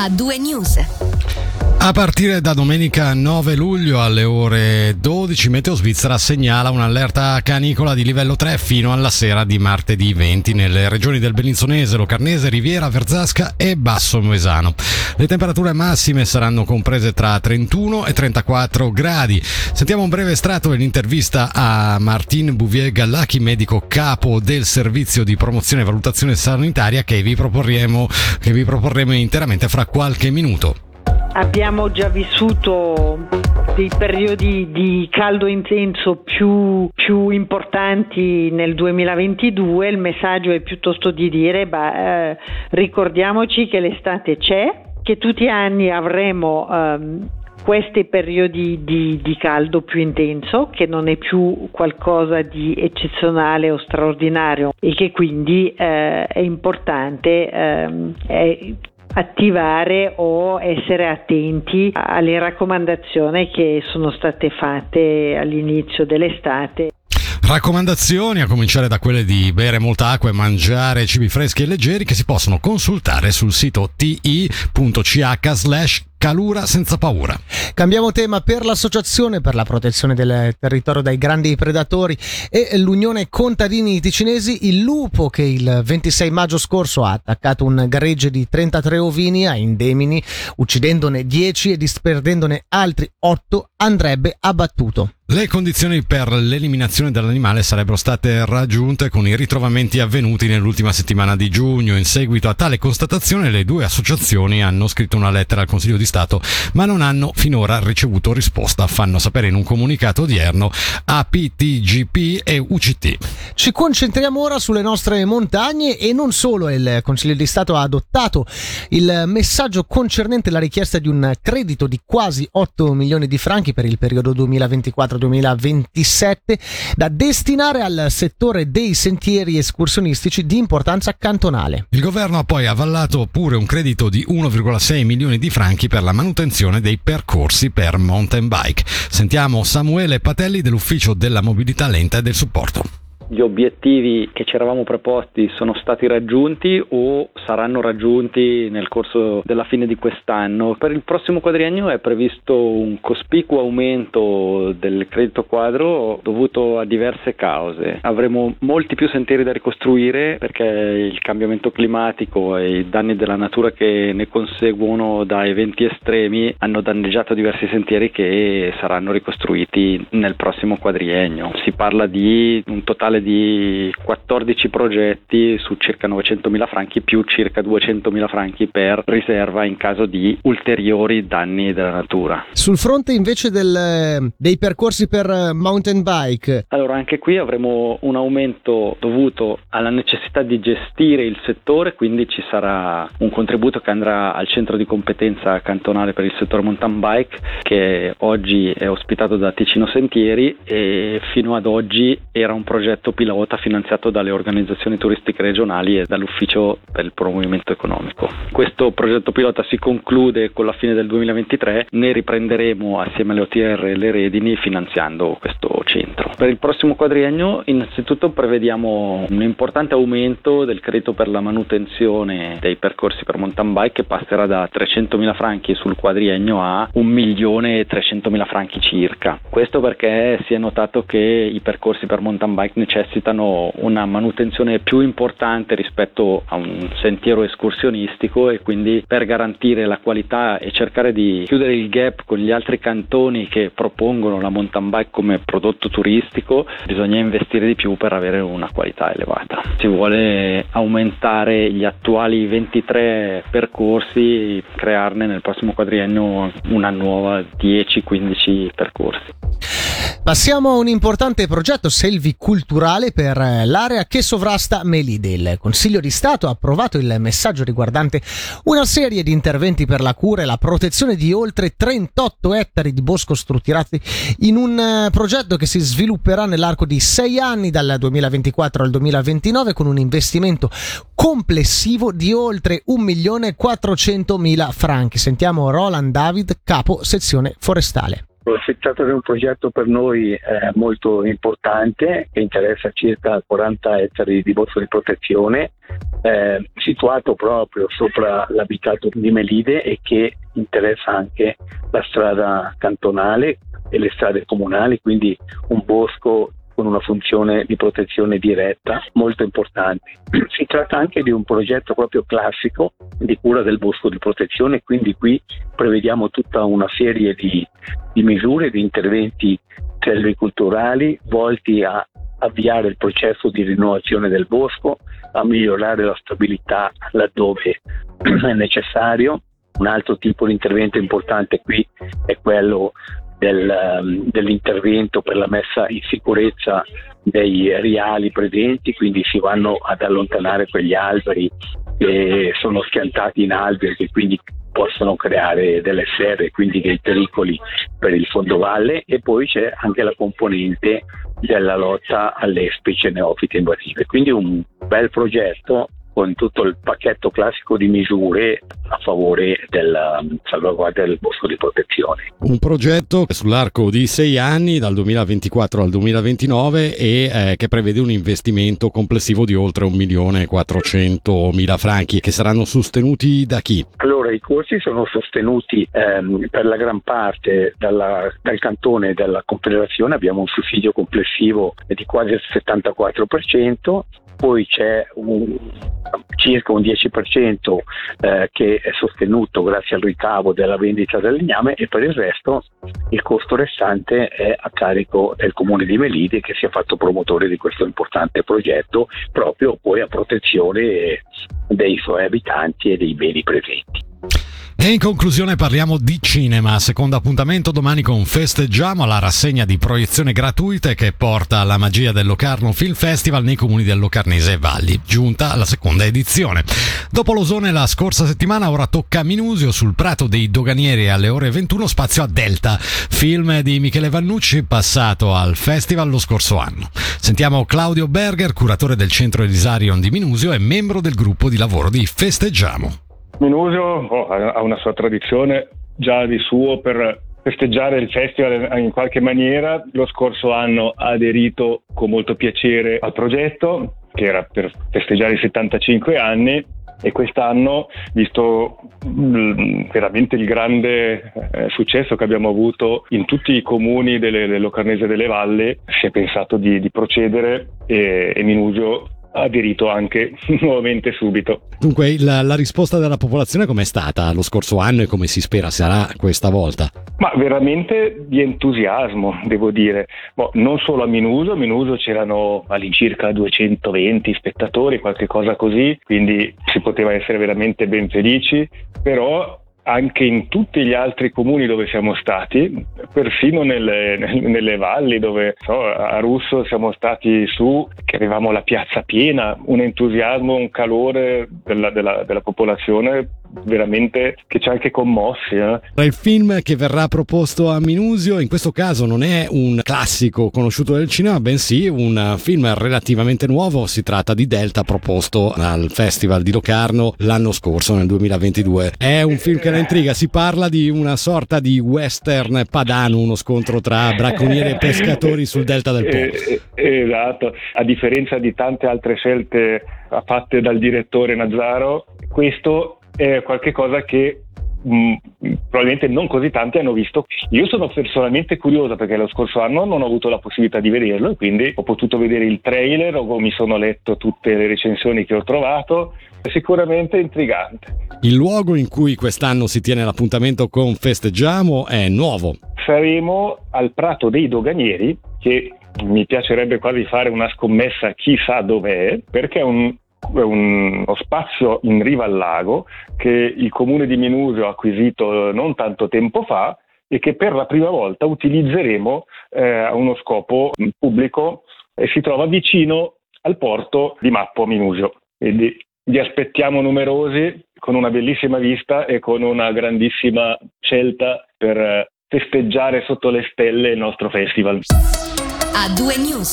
a due news. A partire da domenica 9 luglio alle ore 12 Meteo Svizzera segnala un'allerta canicola di livello 3 fino alla sera di martedì 20 nelle regioni del Bellinzonese, Locarnese, Riviera, Verzasca e Basso Moesano. Le temperature massime saranno comprese tra 31 e 34 gradi. Sentiamo un breve estratto dell'intervista a Martin Bouvier Gallacchi, medico capo del servizio di promozione e valutazione sanitaria che vi proporremo, che vi proporremo interamente fra qualche minuto. Abbiamo già vissuto dei periodi di caldo intenso più, più, importanti nel 2022, il messaggio è piuttosto di dire beh, eh, ricordiamoci che l'estate c'è, che tutti gli anni avremo ehm, questi periodi di, di, caldo più intenso, che non è più qualcosa di eccezionale o straordinario e che quindi eh, è importante eh, è attivare o essere attenti alle raccomandazioni che sono state fatte all'inizio dell'estate. Raccomandazioni a cominciare da quelle di bere molta acqua e mangiare cibi freschi e leggeri che si possono consultare sul sito ti.ch slash Calura senza paura. Cambiamo tema per l'Associazione per la protezione del territorio dai grandi predatori e l'Unione Contadini Ticinesi, il lupo che il 26 maggio scorso ha attaccato un garegge di 33 ovini a Indemini, uccidendone 10 e disperdendone altri 8, andrebbe abbattuto. Le condizioni per l'eliminazione dell'animale sarebbero state raggiunte con i ritrovamenti avvenuti nell'ultima settimana di giugno. In seguito a tale constatazione le due associazioni hanno scritto una lettera al Consiglio di Stato ma non hanno finora ricevuto risposta, fanno sapere in un comunicato odierno APTGP e UCT. Ci concentriamo ora sulle nostre montagne e non solo il Consiglio di Stato ha adottato il messaggio concernente la richiesta di un credito di quasi 8 milioni di franchi per il periodo 2024 2027 da destinare al settore dei sentieri escursionistici di importanza cantonale. Il governo ha poi avallato pure un credito di 1,6 milioni di franchi per la manutenzione dei percorsi per mountain bike. Sentiamo Samuele Patelli dell'Ufficio della Mobilità Lenta e del Supporto gli obiettivi che ci eravamo preposti sono stati raggiunti o saranno raggiunti nel corso della fine di quest'anno. Per il prossimo quadriennio è previsto un cospicuo aumento del credito quadro dovuto a diverse cause. Avremo molti più sentieri da ricostruire perché il cambiamento climatico e i danni della natura che ne conseguono da eventi estremi hanno danneggiato diversi sentieri che saranno ricostruiti nel prossimo quadriennio. Si parla di un totale di 14 progetti su circa 900.000 franchi più circa 200.000 franchi per riserva in caso di ulteriori danni della natura. Sul fronte invece del, dei percorsi per mountain bike? Allora anche qui avremo un aumento dovuto alla necessità di gestire il settore, quindi ci sarà un contributo che andrà al centro di competenza cantonale per il settore mountain bike che oggi è ospitato da Ticino Sentieri e fino ad oggi era un progetto progetto pilota finanziato dalle organizzazioni turistiche regionali e dall'Ufficio per il promovimento economico. Questo progetto pilota si conclude con la fine del 2023, ne riprenderemo assieme alle OTR le redini finanziando questo centro. Per il prossimo quadriennio innanzitutto prevediamo un importante aumento del credito per la manutenzione dei percorsi per mountain bike che passerà da 300.000 franchi sul quadriennio a 1.300.000 franchi circa. Questo perché si è notato che i percorsi per mountain bike necessitano una manutenzione più importante rispetto a un sentiero escursionistico e quindi per garantire la qualità e cercare di chiudere il gap con gli altri cantoni che propongono la mountain bike come prodotto turistico bisogna investire di più per avere una qualità elevata. Si vuole aumentare gli attuali 23 percorsi, crearne nel prossimo quadriennio una nuova 10-15 percorsi. Passiamo a un importante progetto selviculturale per l'area che sovrasta Melide. Il Consiglio di Stato ha approvato il messaggio riguardante una serie di interventi per la cura e la protezione di oltre 38 ettari di bosco strutturati in un eh, progetto che si svilupperà nell'arco di sei anni dal 2024 al 2029 con un investimento complessivo di oltre 1.400.000 franchi. Sentiamo Roland David, capo sezione forestale. Si tratta di un progetto per noi eh, molto importante che interessa circa 40 ettari di bosco di protezione eh, situato proprio sopra l'abitato di Melide e che interessa anche la strada cantonale e le strade comunali, quindi un bosco con una funzione di protezione diretta molto importante. Si tratta anche di un progetto proprio classico di cura del bosco di protezione, quindi qui prevediamo tutta una serie di, di misure, di interventi selviculturali volti a avviare il processo di rinnovazione del bosco, a migliorare la stabilità laddove è necessario. Un altro tipo di intervento importante qui è quello del, um, dell'intervento per la messa in sicurezza dei reali presenti, quindi si vanno ad allontanare quegli alberi che sono schiantati in alberi che quindi possono creare delle serre, quindi dei pericoli per il fondovalle e poi c'è anche la componente della lotta alle specie neofite invasive. Quindi un bel progetto con tutto il pacchetto classico di misure a favore della um, salvaguardia del bosco di protezione. Un progetto sull'arco di sei anni, dal 2024 al 2029, e eh, che prevede un investimento complessivo di oltre 1.400.000 franchi, che saranno sostenuti da chi? Allora, i corsi sono sostenuti ehm, per la gran parte dalla, dal cantone della Confederazione, abbiamo un sussidio complessivo di quasi il 74%, poi c'è un, circa un 10% eh, che è sostenuto grazie al ricavo della vendita del legname e per il resto il costo restante è a carico del comune di Melide che si è fatto promotore di questo importante progetto proprio poi a protezione dei suoi abitanti e dei beni presenti. E in conclusione parliamo di cinema, secondo appuntamento domani con Festeggiamo la rassegna di proiezione gratuita che porta alla magia del Locarno Film Festival nei comuni del Locarnese e Valli, giunta alla seconda edizione. Dopo l'Osone la scorsa settimana ora tocca a Minusio sul Prato dei Doganieri alle ore 21 spazio a Delta, film di Michele Vannucci passato al festival lo scorso anno. Sentiamo Claudio Berger, curatore del centro Elisarion di Minusio e membro del gruppo di lavoro di Festeggiamo. Minusio oh, ha una sua tradizione già di suo per festeggiare il festival in qualche maniera. Lo scorso anno ha aderito con molto piacere al progetto, che era per festeggiare i 75 anni, e quest'anno, visto veramente il grande eh, successo che abbiamo avuto in tutti i comuni delle, del Locarnese delle Valle, si è pensato di, di procedere e, e Minusio aderito anche nuovamente subito. Dunque la, la risposta della popolazione com'è stata lo scorso anno e come si spera sarà questa volta? Ma veramente di entusiasmo, devo dire. Boh, non solo a Minuso, a Minuso c'erano all'incirca 220 spettatori, qualche cosa così, quindi si poteva essere veramente ben felici, però anche in tutti gli altri comuni dove siamo stati, persino nelle, nelle valli dove so, a Russo siamo stati su, che avevamo la piazza piena, un entusiasmo, un calore della, della, della popolazione veramente che ci ha anche commossi. Eh. Il film che verrà proposto a Minusio in questo caso non è un classico conosciuto del cinema, bensì un film relativamente nuovo. Si tratta di Delta proposto al Festival di Locarno l'anno scorso, nel 2022. È un film che la intriga, si parla di una sorta di western padano, uno scontro tra bracconieri e pescatori sul Delta del Po. Eh, eh, esatto, a differenza di tante altre scelte fatte dal direttore Nazzaro, questo è qualcosa che mh, mm, probabilmente non così tanti hanno visto. Io sono personalmente curiosa perché lo scorso anno non ho avuto la possibilità di vederlo e quindi ho potuto vedere il trailer o mi sono letto tutte le recensioni che ho trovato. È sicuramente intrigante. Il luogo in cui quest'anno si tiene l'appuntamento con Festeggiamo è nuovo. Saremo al Prato dei Doganieri che mi piacerebbe quasi fare una scommessa chissà dov'è, perché è un, uno spazio in riva al lago che il comune di Minusio ha acquisito non tanto tempo fa e che per la prima volta utilizzeremo eh, a uno scopo pubblico e si trova vicino al porto di Mappo Minusio. Quindi vi aspettiamo numerosi con una bellissima vista e con una grandissima scelta per festeggiare sotto le stelle il nostro festival. A due news.